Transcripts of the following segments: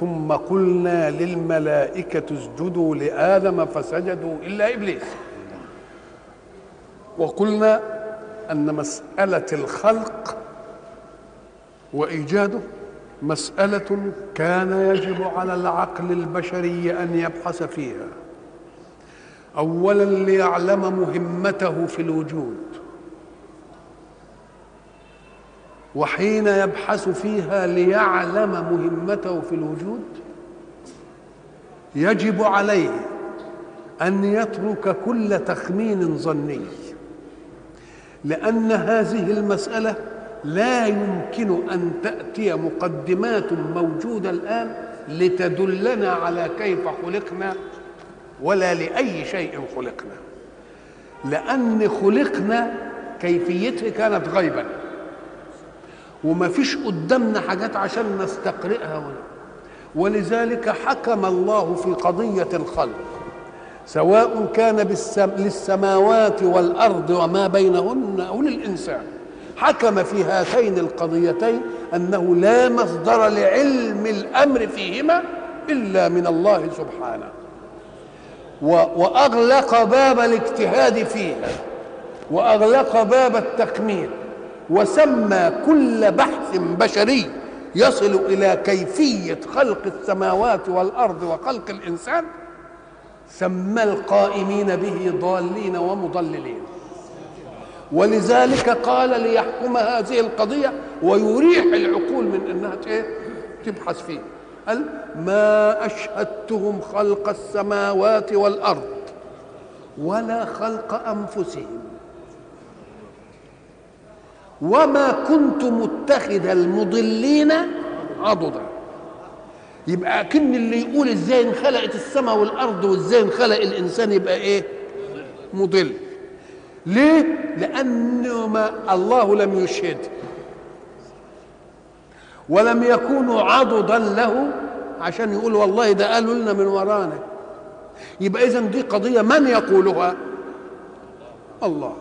ثم قلنا للملائكة اسجدوا لآدم فسجدوا إلا إبليس. وقلنا أن مسألة الخلق وإيجاده مسألة كان يجب على العقل البشري أن يبحث فيها. أولا ليعلم مهمته في الوجود. وحين يبحث فيها ليعلم مهمته في الوجود يجب عليه أن يترك كل تخمين ظني لأن هذه المسألة لا يمكن أن تأتي مقدمات موجودة الآن لتدلنا على كيف خلقنا ولا لأي شيء خلقنا. لأن خلقنا كيفيته كانت غيبا. وما فيش قدامنا حاجات عشان نستقرئها ولا. ولذلك حكم الله في قضية الخلق سواء كان بالسم... للسماوات والأرض وما بينهن أو للإنسان. حكم في هاتين القضيتين أنه لا مصدر لعلم الأمر فيهما إلا من الله سبحانه. و... وأغلق باب الاجتهاد فيها وأغلق باب التكميل. وسمى كل بحث بشري يصل إلى كيفية خلق السماوات والأرض وخلق الإنسان سمى القائمين به ضالين ومضللين. ولذلك قال ليحكم هذه القضية ويريح العقول من إنها تبحث فيه. قال ما أشهدتهم خلق السماوات والأرض ولا خلق أنفسهم. وما كنت متخذ المضلين عضدا. يبقى كن اللي يقول إزاي انخلقت السماء والأرض وإزاي انخلق الإنسان يبقى إيه؟ مضل. ليه؟ لأنه ما الله لم يشهد. ولم يكونوا عضدا له عشان يقول والله ده قالوا لنا من ورانا. يبقى اذا دي قضية من يقولها؟ الله.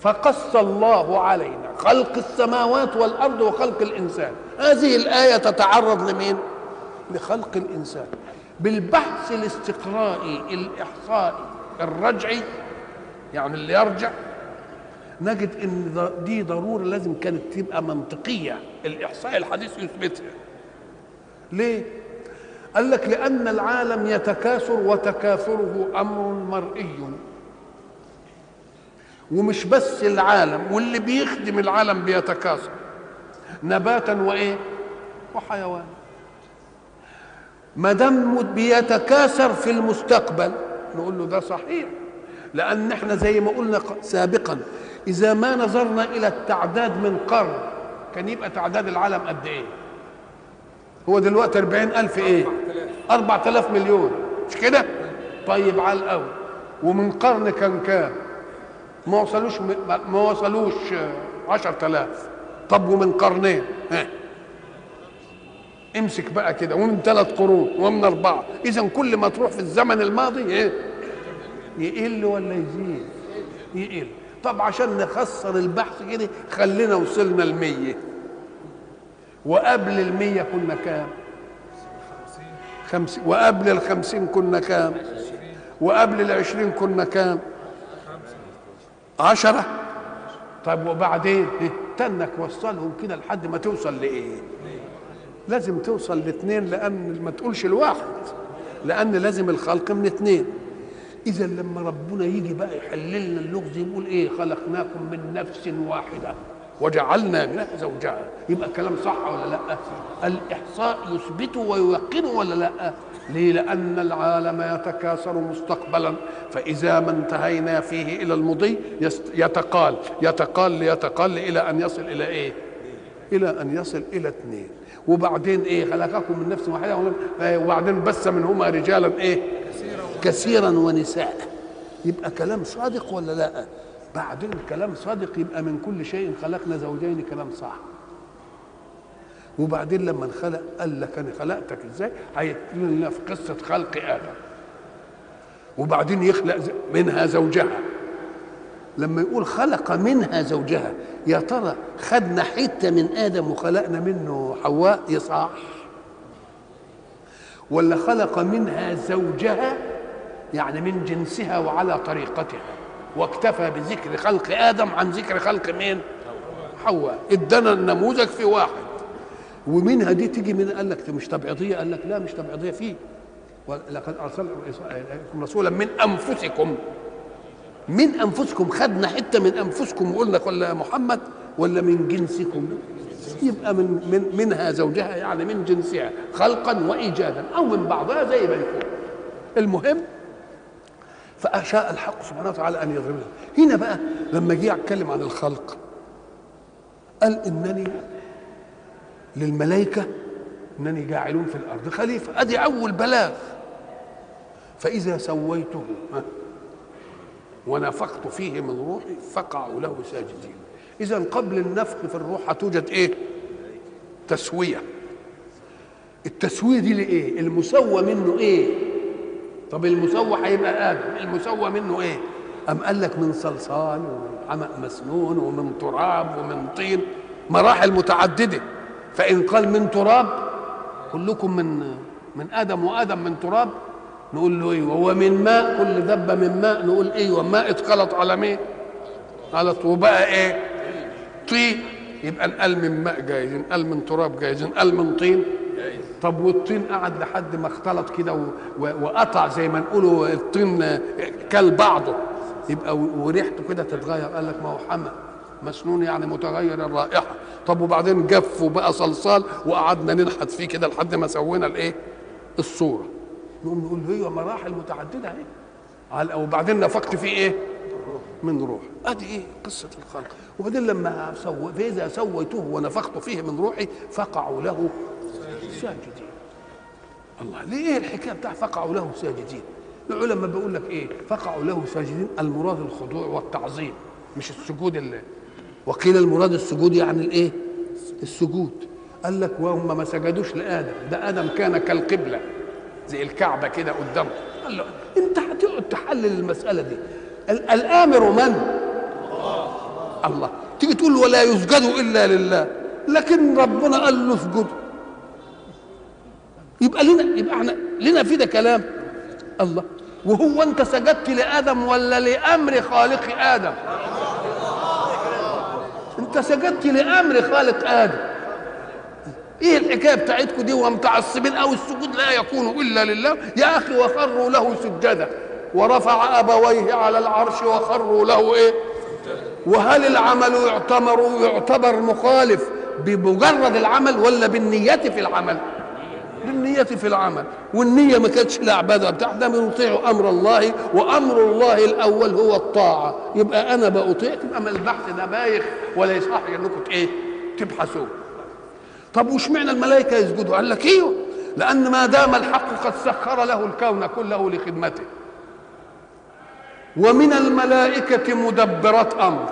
فقص الله علينا. خلق السماوات والأرض وخلق الإنسان. هذه الآية تتعرض لمين؟ لخلق الإنسان. بالبحث الاستقرائي الإحصائي الرجعي يعني اللي يرجع نجد إن دي ضرورة لازم كانت تبقى منطقية. الإحصاء الحديث يثبتها. ليه؟ قال لك لأن العالم يتكاثر وتكاثره أمر مرئي. ومش بس العالم واللي بيخدم العالم بيتكاثر. نباتا وإيه؟ وحيوان. ما دام بيتكاثر في المستقبل نقول له ده صحيح. لأن إحنا زي ما قلنا سابقا إذا ما نظرنا إلى التعداد من قرن كان يبقى تعداد العالم قد إيه؟ هو دلوقتي أربعين ألف إيه؟ أربعة آلاف مليون. مش كده؟ طيب على الأول. ومن قرن كان كام؟ ما وصلوش ما وصلوش عشرة آلاف. طب ومن قرنين ها. امسك بقى كده ومن ثلاث قرون ومن أربعة. إذا كل ما تروح في الزمن الماضي إيه؟ يقل ولا يزيد؟ يقل. طب عشان نخسر البحث كده خلينا وصلنا المية. وقبل المية كنا كام؟ خمسين. وقبل الخمسين كنا كام؟ وقبل العشرين كنا كام؟ عشرة. طيب وبعدين؟ تنك وصلهم كده لحد ما توصل لإيه؟ لازم توصل لاثنين لأن ما تقولش الواحد لأن لازم الخلق من اثنين إذا لما ربنا يجي بقى يحل لنا اللغز يقول إيه؟ خلقناكم من نفس واحدة. وجعلنا منها زوجها. يبقى الكلام صح ولا لا؟ الإحصاء يثبته ويوقنه ولا لا؟ ليه؟ لأن العالم يتكاثر مستقبلا. فإذا ما انتهينا فيه إلى المضي يتقال يتقال يتقال إلى أن يصل إلى إيه؟ إلى أن يصل إلى اثنين. وبعدين إيه؟ خلقكم من نفس واحدة. وبعدين بث منهما رجالا إيه؟ كثيرا ونساء. يبقى كلام صادق ولا لا؟ بعدين كلام صادق يبقى من كل شيء خلقنا زوجين كلام صح. وبعدين لما انخلق قال لك أنا خلقتك إزاي؟ هيتكلم في قصة خلق آدم. وبعدين يخلق منها زوجها. لما يقول خلق منها زوجها يا ترى خدنا حتة من آدم وخلقنا منه حواء؟ يصح ولا خلق منها زوجها يعني من جنسها وعلى طريقتها. واكتفى بذكر خلق آدم عن ذكر خلق مين؟ حواء. ادانا النموذج في واحد. ومنها دي تيجي من قال لك مش تبعيضيه قال لك لا مش تبعيضيه فيه ولقد ارسلنا رسولا من أنفسكم. من أنفسكم خدنا حتة من أنفسكم وقلنا ولا محمد ولا من جنسكم؟ يبقى من, من منها زوجها يعني من جنسها خلقا وايجادا أو من بعضها زي ما يكون. المهم فأشاء الحق سبحانه وتعالى أن يضرب هنا بقى لما جه يتكلم عن الخلق قال إنني للملائكة إنني جاعل في الأرض خليفة. أدي أول بلاغ. فإذا سويته ونفخت فيه من روحي فقعوا له ساجدين. اذا قبل النفخ في الروح هتوجد إيه؟ تسوية. التسوية دي لإيه؟ المسوى منه إيه؟ طب المسوى هيبقى آدم. المسوى منه إيه؟ أم قال لك من صلصال ومن مسنون ومن تراب ومن طين. مراحل متعددة. فإن قال من تراب كلكم من من آدم وآدم من تراب. نقول له أيوه هو من ماء كل ذبه من ماء. نقول أيوه ماء اتخلط على مين؟ على وبقى إيه؟ طين. يبقى نقل من ماء جايز نقل من تراب جايز نقل من طين. طب والطين قعد لحد ما اختلط كده وقطع زي ما نقولوا الطين كل بعضه. يبقى وريحته كده تتغير. قال لك ما هو حمى مسنون يعني متغير الرائحة. طب وبعدين جف وبقى صلصال وقعدنا ننحت فيه كده لحد ما سوينا الإيه؟ الصورة. نقوم نقول هي مراحل متعددة اهي وبعدين نفخت فيه إيه؟ من روح أدي إيه؟ قصة الخلق. وبعدين لما سوى فإذا سويته ونفخت فيه من روحي فقعوا له ساجدين. الله ليه إيه الحكاية بتاع فقعوا له ساجدين؟ العلماء بيقول لك إيه؟ فقعوا له ساجدين. المراد الخضوع والتعظيم مش السجود اللي وقيل المراد السجود يعني الإيه؟ السجود. قال لك وهم ما سجدوش لآدم ده آدم كان كالقبلة زي الكعبة كده قدامه. قال له أنت هتقعد تحلل المسألة دي. الآمر من؟ الله. تيجي تقول ولا يسجد إلا لله. لكن ربنا قال له اسجد. يبقى لنا يبقى إحنا لنا في ده كلام. الله. وهو انت سجدت لآدم ولا لأمر خالق آدم؟ انت سجدت لأمر خالق آدم. إيه الحكاية بتاعتكم دي ومتعصبين أو السجود لا يكون إلا لله. يا أخي وخروا له سجدا ورفع أبويه على العرش وخروا له إيه؟ وهل العمل يعتبر يعتبر مخالف بمجرد العمل ولا بالنية في العمل؟ بالنية في العمل والنية ما كانتش العبادة بتاعتنا بنطيع أمر الله وأمر الله الأول هو الطاعة. يبقى أنا بأطيع تبقى ما البحث ده بايخ ولا يصح إنكم إيه؟ تبحثوا. طب وش معنى الملائكة يسجدوا؟ قال لك أيوه لأن ما دام الحق قد سخر له الكون كله لخدمته. ومن الملائكة مدبرات أمر.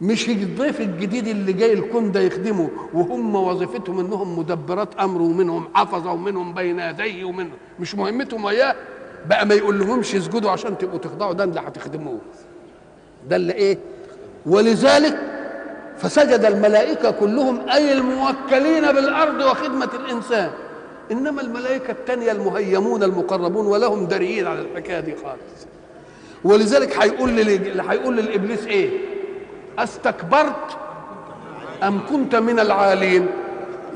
مش الضيف الجديد اللي جاي الكون ده يخدمه وهم وظيفتهم إنهم مدبرات أمر ومنهم حفظة ومنهم بين يديه ومنهم مش مهمتهم اياه بقى ما يقول لهمش اسجدوا عشان تبقوا تخضعوا ده اللي هتخدموه. ده اللي إيه؟ ولذلك فسجد الملائكة كلهم أي الموكلين بالأرض وخدمة الإنسان. إنما الملائكة التانية المهيمون المقربون ولهم دريين على الحكاية دي خالص. ولذلك هيقول. هيقول للإبليس إيه؟ أستكبرت أم كنت من العالين؟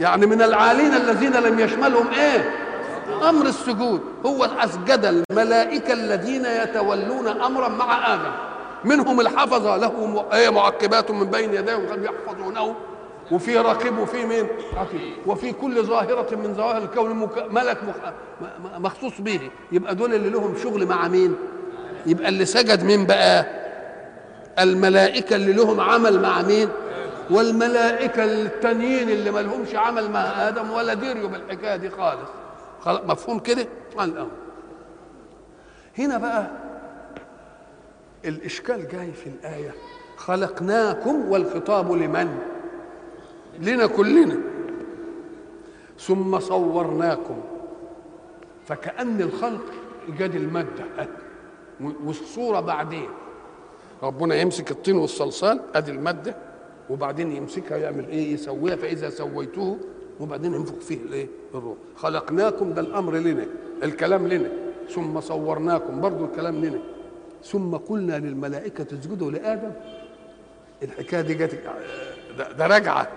يعني من العالين الذين لم يشملهم إيه؟ أمر السجود. هو أسجد الملائكة الذين يتولون أمرا مع آدم. منهم الحفظة له إيه معقبات من بين يديه وقد يحفظونه. وفي راقب وفي مين؟ وفي كل ظاهرة من ظواهر الكون ملك مخصوص به. يبقى دول اللي لهم شغل مع مين؟ يبقى اللي سجد مين بقى؟ الملائكة اللي لهم عمل مع مين؟ والملائكة التانيين اللي ما لهمش عمل مع آدم ولا ديريوا بالحكاية دي خالص. خلاص مفهوم كده؟ عن الأمر هنا بقى الإشكال جاي في الآية. خلقناكم والخطاب لمن؟ لنا كلنا. ثم صورناكم. فكأن الخلق إيجاد المادة. والصورة بعدين. ربنا يمسك الطين والصلصال ادي المادة وبعدين يمسكها يعمل إيه يسويها فإذا سويته وبعدين ينفخ فيه الايه الروح. خلقناكم ده الأمر لنا الكلام لنا ثم صورناكم برضو الكلام لنا. ثم قلنا للملائكة اسجدوا لآدم. الحكاية دي جت ده, ده رجعة.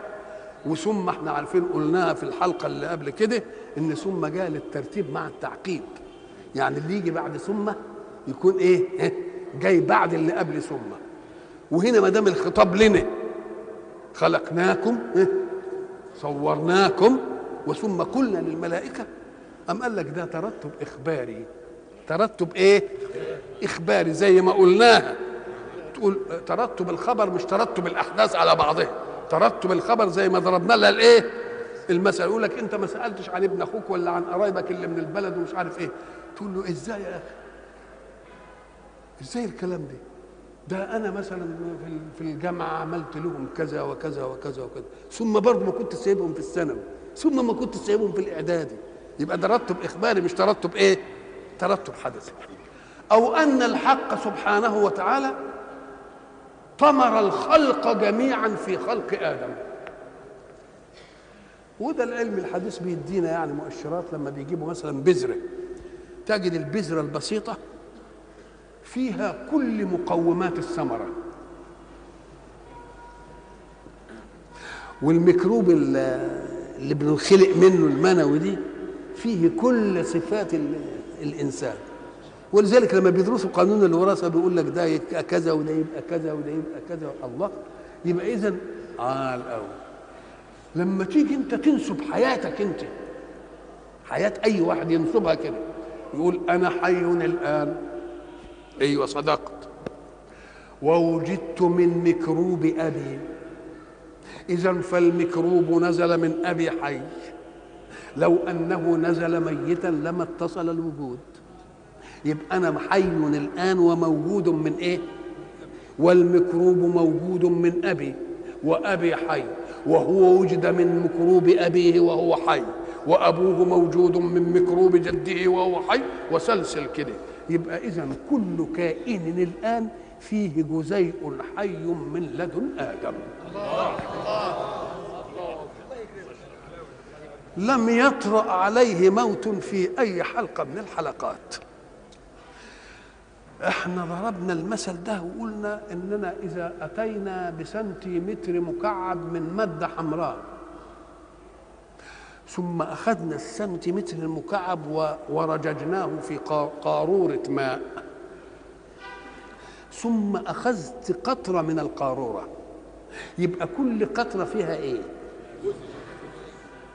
وثم إحنا عارفين قلناها في الحلقة اللي قبل كده إن ثم جاء للترتيب مع التعقيب يعني اللي يجي بعد ثم يكون إيه جاي بعد اللي قبل ثم وهنا ما دام الخطاب لنا خلقناكم صورناكم وثم قلنا للملائكة أم قال لك ده ترتب إخباري ترتب إيه؟ إخباري زي ما قلناها تقول ترتب الخبر مش ترتب الأحداث على بعضها ترتب الخبر زي ما ضربنا لها الإيه؟ المثل يقول لك أنت ما سألتش عن ابن أخوك ولا عن قرايبك اللي من البلد ومش عارف إيه تقول له إزاي يا أخي؟ إزاي الكلام ده؟ ده أنا مثلا في الجامعة عملت لهم كذا وكذا وكذا وكذا. ثم برضه ما كنت سايبهم في الثانوي. ثم ما كنت سايبهم في الإعدادي. يبقى ده ترتب إخباري مش ترتب إيه؟ ترتب حدثي. أو أن الحق سبحانه وتعالى طمر الخلق جميعا في خلق آدم. وده العلم الحديث بيدينا يعني مؤشرات لما بيجيبوا مثلا بذرة. تجد البذرة البسيطة فيها كل مقومات الثمرة. والميكروب اللي بنخلق منه المنوي دي فيه كل صفات الإنسان. ولذلك لما بيدرسوا قانون الوراثة بيقول لك ده يبقى كذا وده يبقى كذا وده يبقى كذا. الله يبقى إذا آه الأول. لما تيجي أنت تنسب حياتك أنت حياة أي واحد ينسبها كده يقول أنا حي الآن. أيوه صدقت. ووجدت من ميكروب أبي. إذا فالميكروب نزل من أبي حي. لو أنه نزل ميتا لما اتصل الوجود. يبقى أنا حي الآن وموجود من إيه؟ والميكروب موجود من أبي وأبي حي. وهو وجد من ميكروب أبيه وهو حي. وأبوه موجود من ميكروب جده وهو حي. وسلسل كده. يبقى إذا كل كائن الآن فيه جزيء حي من لدن آدم. لم يطرأ عليه موت في أي حلقة من الحلقات. إحنا ضربنا المثل ده وقلنا إننا إذا أتينا بسنتيمتر مكعب من مادة حمراء ثم أخذنا السنتيمتر المكعب ورججناه في قارورة ماء. ثم أخذت قطرة من القارورة. يبقى كل قطرة فيها إيه؟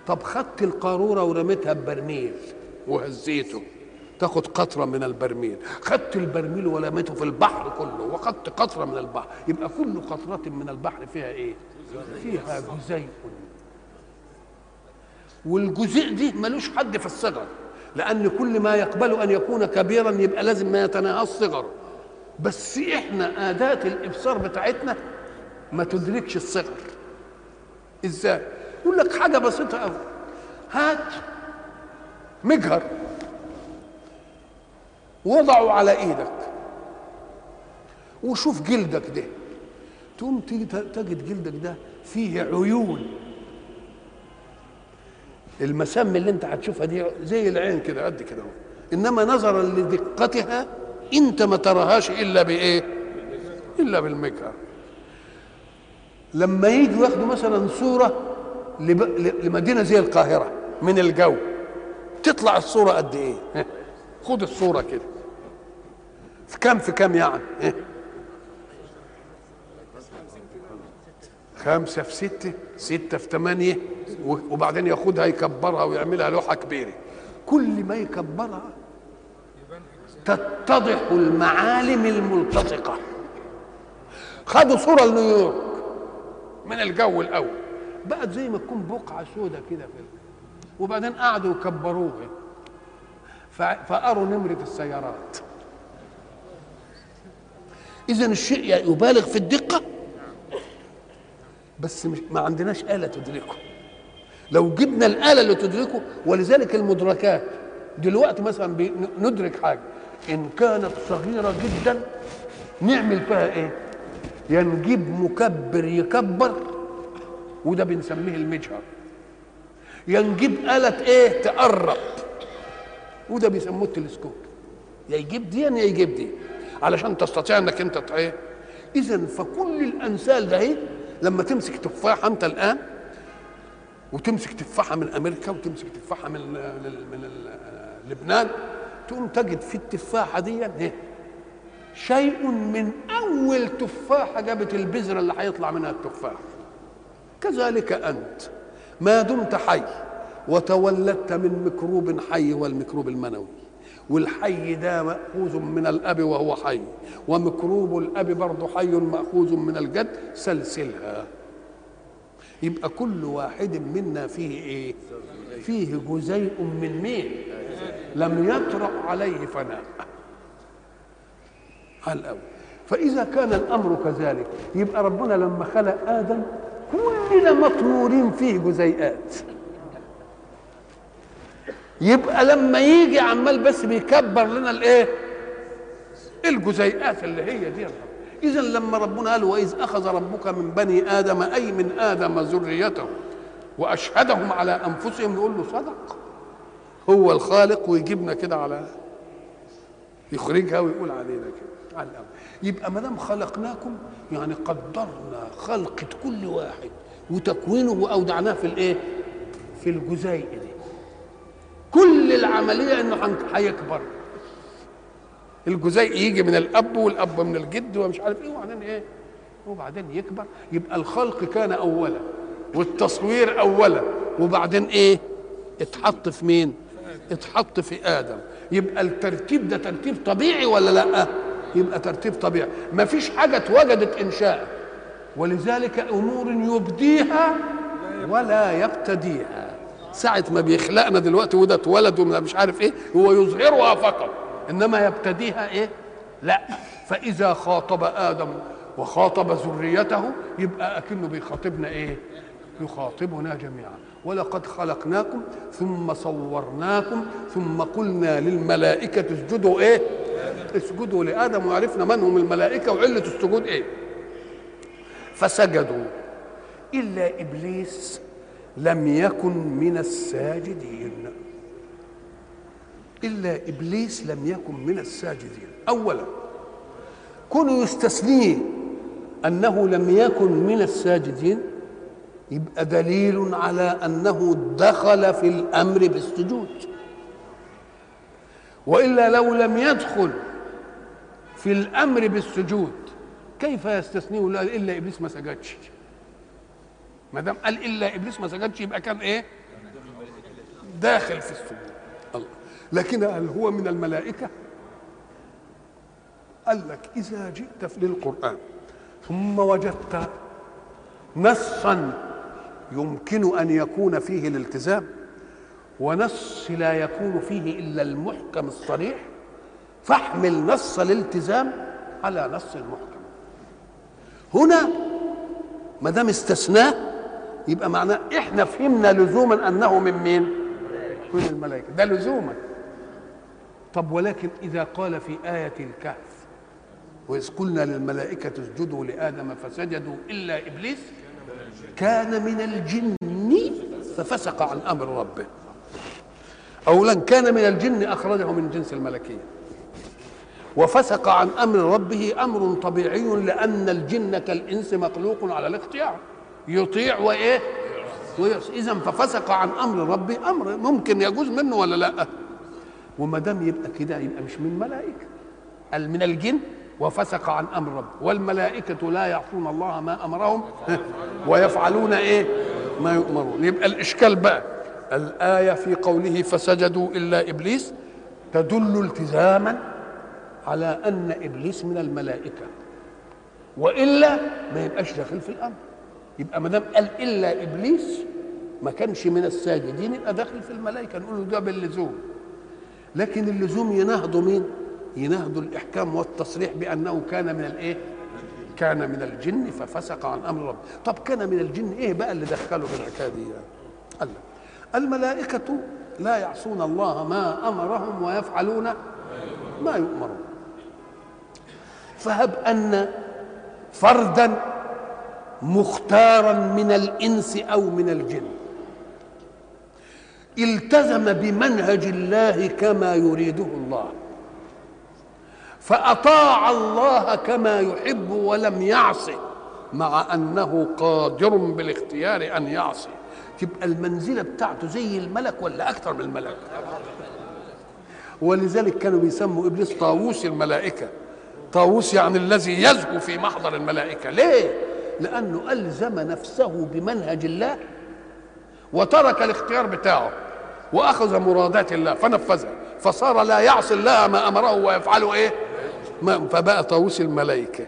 طب خدت القارورة ورميتها ببرميل. وهزيته تاخد قطرة من البرميل. خدت البرميل ورميته في البحر كله. وخدت قطرة من البحر. يبقى كل قطرة من البحر فيها إيه؟ فيها جزيء والجزيء دي ملوش حد في الصغر لأن كل ما يقبل أن يكون كبيرا يبقى لازم ما يتناهى الصغر بس إحنا أداة الإبصار بتاعتنا ما تدركش الصغر إزاي؟ يقول لك حاجة بسيطة قوي هات مجهر. وضعه على إيدك. وشوف جلدك ده. تقوم تجد جلدك ده فيه عيون. المسام اللي انت هتشوفها دي زي العين كده قد كده إنما نظرا لدقتها انت ما تراهاش إلا بإيه؟ إلا بالمجهر لما يجوا ياخدوا مثلا صورة. لمدينة زي القاهرة من الجو تطلع الصورة قد إيه؟ خد الصورة كده. في كام في كام يعني؟ خمسة في ستة ستة في ثمانية وبعدين ياخدها يكبرها ويعملها لوحة كبيرة. كل ما يكبرها تتضح المعالم الملتصقة. خدوا صورة لنيويورك من الجو الأول. بقت زي ما تكون بقعة سودة كده في وبعدين قعدوا يكبروها. فقروا نمرة السيارات. اذا الشيء يبالغ في الدقة. بس مش ما عندناش آلة تدركه. لو جبنا الآلة اللي تدركه ولذلك المدركات دلوقتي مثلا ندرك حاجة. إن كانت صغيرة جدا نعمل فيها إيه؟ يا نجيب مكبر يكبر وده بنسميه المجهر. يا نجيب آلة إيه؟ تقرب وده بيسموه التلسكوب. يا يجيب دي يا يجيب دي. علشان تستطيع إنك أنت إيه؟ اذا فكل الأمثال ده إيه؟ لما تمسك تفاحة أنت الآن وتمسك تفاحة من أمريكا وتمسك تفاحة من من لبنان تقوم تجد في التفاحة دي إيه؟ شيء من أول تفاحة جابت البذرة اللي هيطلع منها التفاح. كذلك أنت ما دمت حي وتولدت من ميكروب حي والميكروب المنوي. والحي ده مأخوذ من الأب وهو حي وميكروب الأب برضه حي مأخوذ من الجد سلسلها. يبقى كل واحد منا فيه إيه؟ فيه جزيء من مين؟ لم يطرأ عليه فناء. على الأول فإذا كان الأمر كذلك يبقى ربنا لما خلق آدم كلنا مطمورين فيه جزيئات. يبقى لما يجي عمال بس بيكبر لنا الايه الجزيئات اللي هي دي اذا لما ربنا قال وإذ أخذ ربك من بني آدم أي من آدم ذريته وأشهدهم على أنفسهم نقول له صدق هو الخالق ويجيبنا كده على يخرجها ويقول علينا كده على الأول. يبقى ما دام خلقناكم يعني قدرنا خلقة كل واحد وتكوينه وأودعناه في الإيه؟ في الجزيء دي كل العملية إنه هيكبر الجزيء يجي من الأب والأب من الجد ومش عارف إيه وبعدين إيه؟ وبعدين يكبر. يبقى الخلق كان أولا والتصوير أولا وبعدين إيه؟ اتحط في مين؟ اتحط في آدم. يبقى الترتيب ده ترتيب طبيعي ولا لأ؟ يبقى ترتيب طبيعي. ما فيش حاجة اتوجدت إنشاء. ولذلك أمور يبديها ولا يبتديها ساعة ما بيخلقنا دلوقتي وده اتولد ومش عارف إيه هو يظهرها فقط. إنما يبتديها إيه؟ لا. فإذا خاطب آدم وخاطب ذريته يبقى أكنه بيخاطبنا إيه؟ يخاطبنا جميعا. ولقد خلقناكم ثم صورناكم ثم قلنا للملائكة اسجدوا إيه؟ اسجدوا لآدم وعرفنا من هم الملائكة وعلة السجود إيه؟ فسجدوا. إلا إبليس لم يكن من الساجدين. إلا إبليس لم يكن من الساجدين. أولا كونوا يستثنيه أنه لم يكن من الساجدين يبقى دليل على أنه دخل في الأمر بالسجود. وإلا لو لم يدخل في الأمر بالسجود كيف يستثنيه؟ إلا إبليس ما سجدش. ما دام قال إلا إبليس ما سجدش يبقى كان إيه؟ داخل في السجود. الله. لكن هل هو من الملائكة؟ قال لك إذا جئت للقرآن ثم وجدت نصا يمكن أن يكون فيه الالتزام ونص لا يكون فيه إلا المحكم الصريح فاحمل نص الالتزام على نص المحكم. هنا ما دام استثناه يبقى معناه إحنا فهمنا لزوما أنه من مين؟ من الملائكة. ده لزوما. طب ولكن إذا قال في آية الكهف وإذ قلنا للملائكة اسجدوا لآدم فسجدوا إلا إبليس كان من الجن ففسق عن أمر ربه. اولا كان من الجن أخرجه من جنس الملكية. وفسق عن أمر ربه أمر طبيعي لأن الجن كالإنس مخلوق على الاختيار. يطيع وإيه؟ اذا ففسق عن أمر ربه أمر ممكن يجوز منه ولا لأ؟ وما دام يبقى كده يبقى مش من ملائكه قال من الجن وفسق عن أمر ربه والملائكة لا يعصون الله ما أمرهم ويفعلون إيه؟ ما يؤمرون. يبقى الإشكال بقى الآية في قوله فسجدوا إلا إبليس تدل التزاما على أن إبليس من الملائكة. وإلا ما يبقاش داخل في الأمر. يبقى ما دام قال إلا إبليس ما كانش من الساجدين يبقى داخل في الملائكة نقول له ده باللزوم لكن اللزوم ينهضوا مين؟ ينهضوا الإحكام والتصريح بأنه كان من الايه؟ كان من الجن ففسق عن أمر ربه طب كان من الجن إيه بقى اللي دخله في الحكاية دي؟ قال الملائكة لا يعصون الله ما أمرهم ويفعلون ما يؤمرون فهب أن فردا مختارا من الإنس أو من الجن. التزم بمنهج الله كما يريده الله. فأطاع الله كما يحب ولم يعصي مع أنه قادر بالاختيار أن يعصي تبقى المنزلة بتاعته زي الملك ولا أكثر من الملك؟ ولذلك كانوا بيسموا إبليس طاووس الملائكة. طاووس يعني الذي يزهو في محضر الملائكة. ليه؟ لأنه ألزم نفسه بمنهج الله وترك الاختيار بتاعه وأخذ مرادات الله فنفذها. فصار لا يعصي الله ما أمره ويفعله ما فبقى طاووس الملائكة.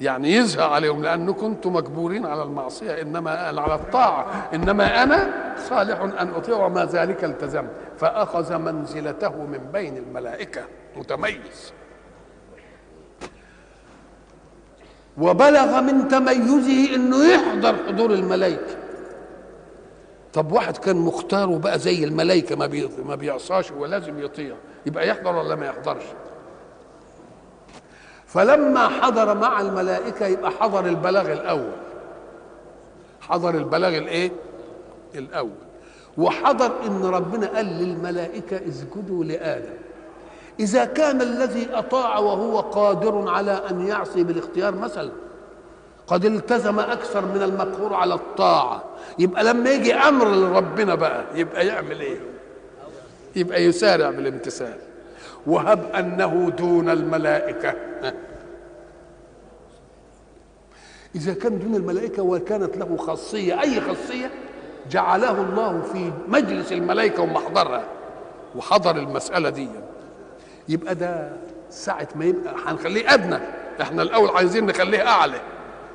يعني يزهى عليهم لأن كنتم مجبورين على المعصية إنما على الطاعة إنما أنا صالح أن أطيع ما ذلك التزمت. فأخذ منزلته من بين الملائكة. متميز. وبلغ من تميزه إنه يحضر حضور الملائكة. طب واحد كان مختار وبقى زي الملائكة ما بي ما بيعصاش ولازم يطيع يبقى يحضر ولا ما يحضرش؟ فلما حضر مع الملائكة يبقى حضر البلاغ الأول. حضر البلاغ الإيه؟ الأول. وحضر إن ربنا قال للملائكة اسجدوا لآدم. إذا كان الذي أطاع وهو قادر على أن يعصي بالاختيار مثلا قد التزم أكثر من المقهور على الطاعة. يبقى لما يجي أمر لربنا بقى يبقى يعمل إيه؟ يبقى يسارع بالامتثال. وهب أنه دون الملائكة. إذا كان دون الملائكة وكانت له خاصية أي خاصية؟ جعله الله في مجلس الملائكة ومحضرها. وحضر المسألة دي. يبقى ده ساعة ما يبقى هنخليه أدنى. إحنا الأول عايزين نخليه أعلى.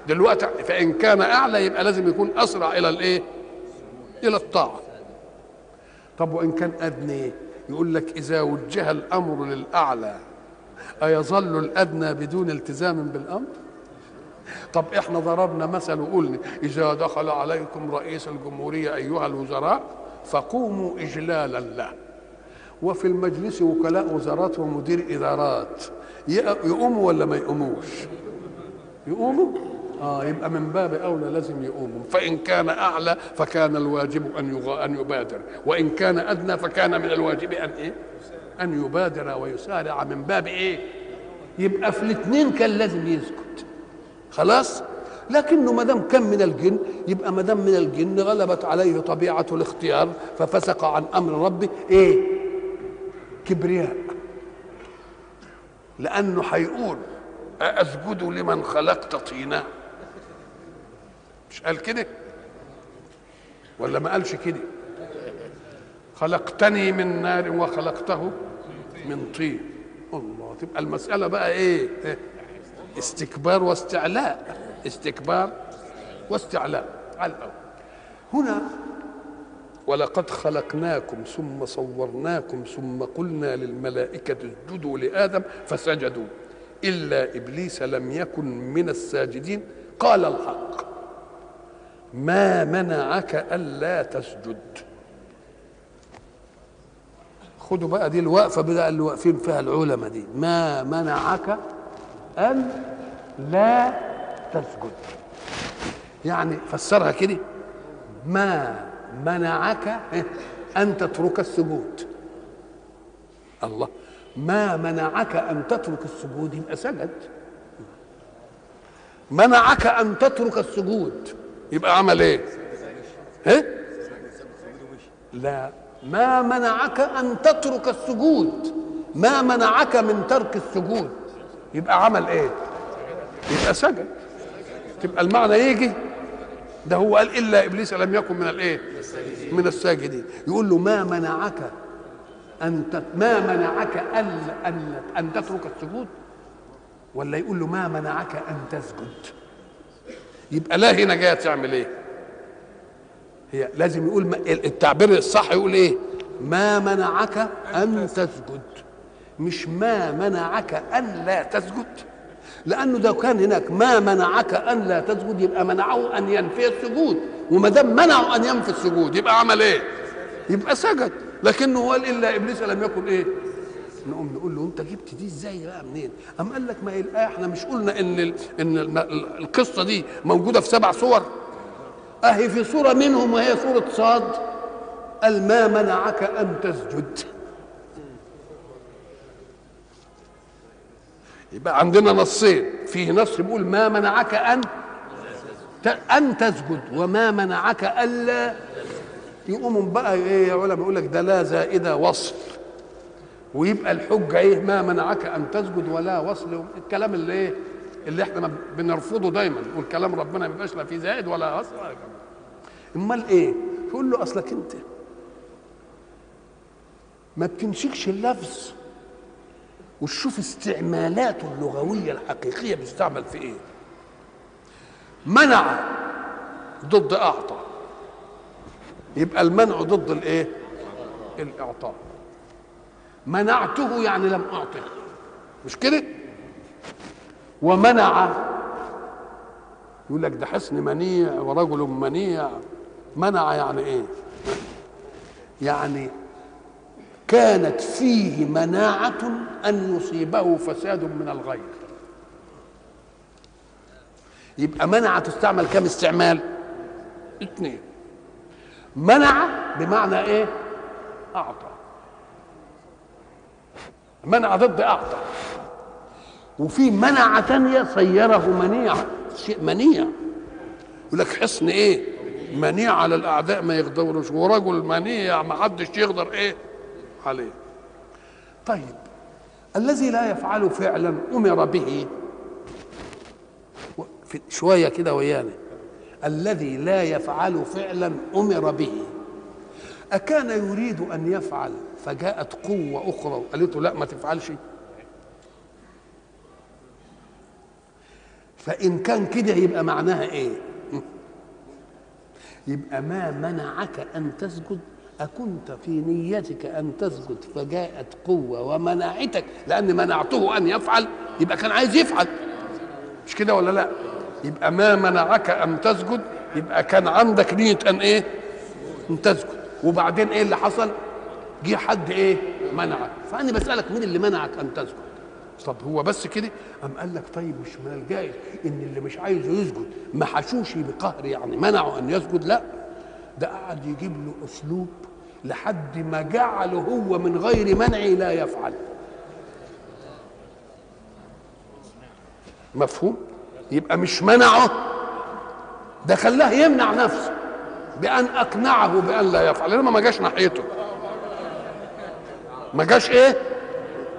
دلوقتي فإن كان أعلى يبقى لازم يكون أسرع إلى الإيه؟ إلى الطاعة. طب وإن كان أدنى؟ يقول لك إذا وجه الأمر للأعلى أيظل الأدنى بدون التزام بالأمر؟ طب إحنا ضربنا مثل وقلنا إذا دخل عليكم رئيس الجمهورية أيها الوزراء فقوموا إجلالا له. وفي المجلس وكلاء وزارات ومدير إدارات. يقوموا ولا ما يقوموش؟ يقوموا؟ آه يبقى من باب أولى لازم يقوموا. فإن كان أعلى فكان الواجب أن يغ... أن يبادر. وإن كان أدنى فكان من الواجب أن إيه؟ أن يبادر ويسارع. من باب إيه؟ يبقى في الاثنين كان لازم يسكت. خلاص؟ لكنه ما دام كان من الجن يبقى ما دام من الجن غلبت عليه طبيعة الاختيار ففسق عن أمر ربه إيه؟ كبرياء لأنه هيقول أسجد لمن خلقت طينا. مش قال كده؟ ولا ما قالش كده؟ خلقتني من نار وخلقته من طين. الله تبقى المسألة بقى إيه؟ استكبار واستعلاء. استكبار واستعلاء. على الأول. هنا ولقد خلقناكم ثم صورناكم ثم قلنا للملائكة اسجدوا لآدم فسجدوا. إلا إبليس لم يكن من الساجدين. قال الحق. ما منعك ألا تسجد. خدوا بقى دي الوقفة بقى اللي واقفين فيها العلماء دي. ما منعك أن لا تسجد. يعني فسرها كده. ما منعك أن تترك السجود. الله ما منعك أن تترك السجود؟ يبقى سجد. منعك أن تترك السجود. يبقى عمل إيه؟ إيه لا ما منعك أن تترك السجود. ما منعك من ترك السجود؟ يبقى عمل إيه؟ يبقى سجد. تبقى المعنى يجي ده هو قال إلا إبليس لم يكن من الإيه؟ من الساجدين. يقول له ما منعك أن ما منعك ان ان أن تترك السجود؟ ولا يقول له ما منعك أن تسجد؟ يبقى لا هنا جاية تعمل إيه؟ هي لازم يقول التعبير الصح يقول إيه؟ ما منعك أن تسجد. مش ما منعك أن لا تسجد. لأنه لو كان هناك ما منعك أن لا تسجد يبقى منعه أن ينفي السجود. وما دام منعه أن ينفي السجود يبقى عمل إيه؟ يبقى سجد. لكنه قال إلا إبليس لم يكن إيه؟ نقوم نقول له أنت جبت دي إزاي بقى منين؟ قام قال لك ما الايه إحنا مش قلنا إن إن ال القصة دي موجودة في سبع صور؟ أهي في صورة منهم وهي صورة صاد. قال ما منعك أن تسجد؟ يبقى عندنا نصين. فيه نص بيقول ما منعك أن أن تسجد وما منعك ألا يقوموا بقى إيه يا علماء؟ يقول لك ده لا زائده وصل. ويبقى الحجة إيه؟ ما منعك أن تسجد ولا وصل. الكلام اللي إيه؟ اللي إحنا بنرفضه دايما. والكلام ربنا ما يبقاش لا فيه زائد ولا وصل أمال إيه؟ يقول له أصلك أنت ما بتمسكش اللفظ. وتشوف استعمالاته اللغوية الحقيقية بيستعمل في إيه. منع ضد أعطى. يبقى المنع ضد الإيه؟ الإعطاء. منعته يعني لم أعطه. مش كده؟ ومنع يقول لك ده حسن منيع ورجل منيع. منع يعني إيه؟ يعني كانت فيه مناعة أن يصيبه فساد من الغير. يبقى منع تستعمل كم استعمال؟ اثنين منع بمعنى إيه؟ أعطى. منع ضد أعطى. وفي منع تانية صيره منيعا شيء منيع. يقول لك حصن إيه؟ منيع على الأعداء ما يقدروش ورجل منيع ما حدش يقدر إيه؟ عليه. طيب الذي لا يفعل فعلا أمر به. شوية كده ويانا. الذي لا يفعل فعلا أمر به. أكان يريد أن يفعل فجاءت قوة أخرى. وقالت له لا ما تفعلش. فإن كان كده يبقى معناها إيه؟ يبقى ما منعك أن تسجد أكنت في نيتك أن تسجد فجاءت قوة ومنعتك لأن منعته أن يفعل يبقى كان عايز يفعل. مش كده ولا لأ؟ يبقى ما منعك أن تسجد يبقى كان عندك نية أن إيه؟ أن تسجد. وبعدين إيه اللي حصل؟ جه حد إيه؟ منعك. فأنا بسألك مين اللي منعك أن تسجد؟ طب هو بس كده؟ أم قال لك طيب مش من الجائز إن اللي مش عايزه يسجد ما حشوش بقهر يعني منعه أن يسجد؟ لأ. ده قعد يجيب له أسلوب لحد ما جعله هو من غير منع لا يفعل. مفهوم؟ يبقى مش منعه. ده خلاه يمنع نفسه بأن أقنعه بأن لا يفعل. إنما ما جاش ناحيته. ما جاش إيه؟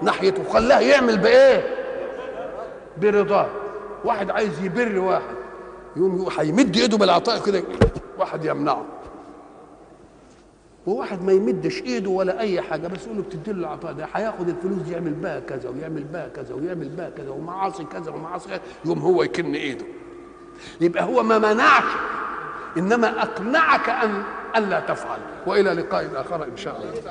ناحيته. خلاه يعمل بإيه؟ برضاه. واحد عايز يبر واحد. يقوم هيمد إيده بالعطاء كده. واحد يمنعه. وواحد ما يمدش إيده ولا أي حاجة بس يقول له بتدي له العطاء ده هياخد الفلوس دي يعمل بها كذا ويعمل بها كذا ويعمل بها كذا ومعاصي كذا ومعاصي كذا يقوم هو يكن إيده. يبقى هو ما منعك إنما أقنعك ان ان لا تفعل. وإلى لقاء آخر إن شاء الله.